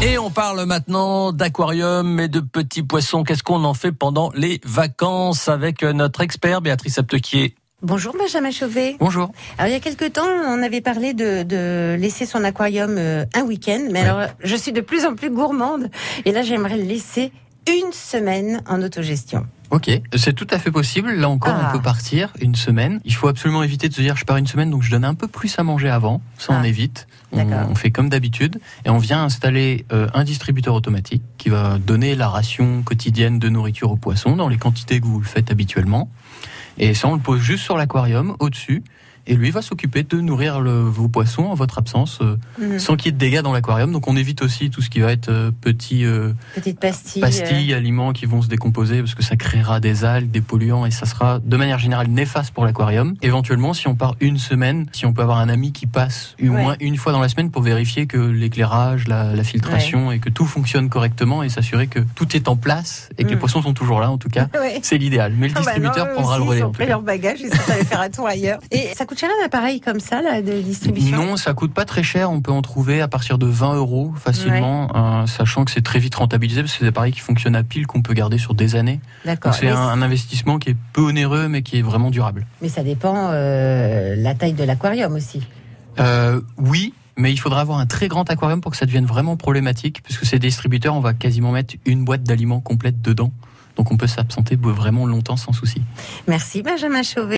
Et on parle maintenant d'aquarium et de petits poissons. Qu'est-ce qu'on en fait pendant les vacances avec notre expert Béatrice Aptequier? Bonjour Benjamin Chauvet. Bonjour. Alors il y a quelque temps, on avait parlé de, de laisser son aquarium euh, un week-end, mais Ouais. alors je suis de plus en plus gourmande et là j'aimerais le laisser une semaine en autogestion. Ok, c'est tout à fait possible. Là encore, Ah. on peut partir une semaine. Il faut absolument éviter de se dire je pars une semaine, donc je donne un peu plus à manger avant. Ça, on Ah. évite. On fait comme d'habitude et on vient installer euh, un distributeur automatique qui va donner la ration quotidienne de nourriture aux poissons dans les quantités que vous le faites habituellement. Et ça, on le pose juste sur l'aquarium, au-dessus. Et lui va s'occuper de nourrir le- vos poissons en votre absence, euh, Mhm. sans qu'il y ait de dégâts dans l'aquarium. Donc on évite aussi tout ce qui va être euh, petits euh, Petite pastille. pastilles, aliments qui vont se décomposer parce que ça créera des algues, des polluants et ça sera de manière générale néfaste pour l'aquarium. Éventuellement, si on part une semaine, si on peut avoir un ami qui passe au Ouais. moins une fois dans la semaine pour vérifier que l'éclairage, la, la filtration et que tout fonctionne correctement et s'assurer que tout est en place et que les Mm. poissons sont toujours là en tout cas. ouais. C'est l'idéal, mais le Ah bah distributeur non, prendra le relais. Ils ont pris leur bagage, ils sont allés faire un tour ailleurs. Et ça coûte cher un appareil comme ça, là, de distribution? Non, ça coûte pas très cher. On peut en trouver à partir de 20 euros facilement, euh, sachant que c'est très vite rentabilisé parce que c'est des appareils qui fonctionnent à pile qu'on peut garder sur des années. D'accord. C'est un investissement qui est peu onéreux mais qui est vraiment durable. mais ça dépend euh, la taille de l'aquarium aussi. Euh, oui, mais il faudra avoir un très grand aquarium pour que ça devienne vraiment problématique, puisque ces distributeurs, on va quasiment mettre une boîte d'aliments complète dedans. Donc on peut s'absenter vraiment longtemps sans souci. Merci Benjamin Chauvet.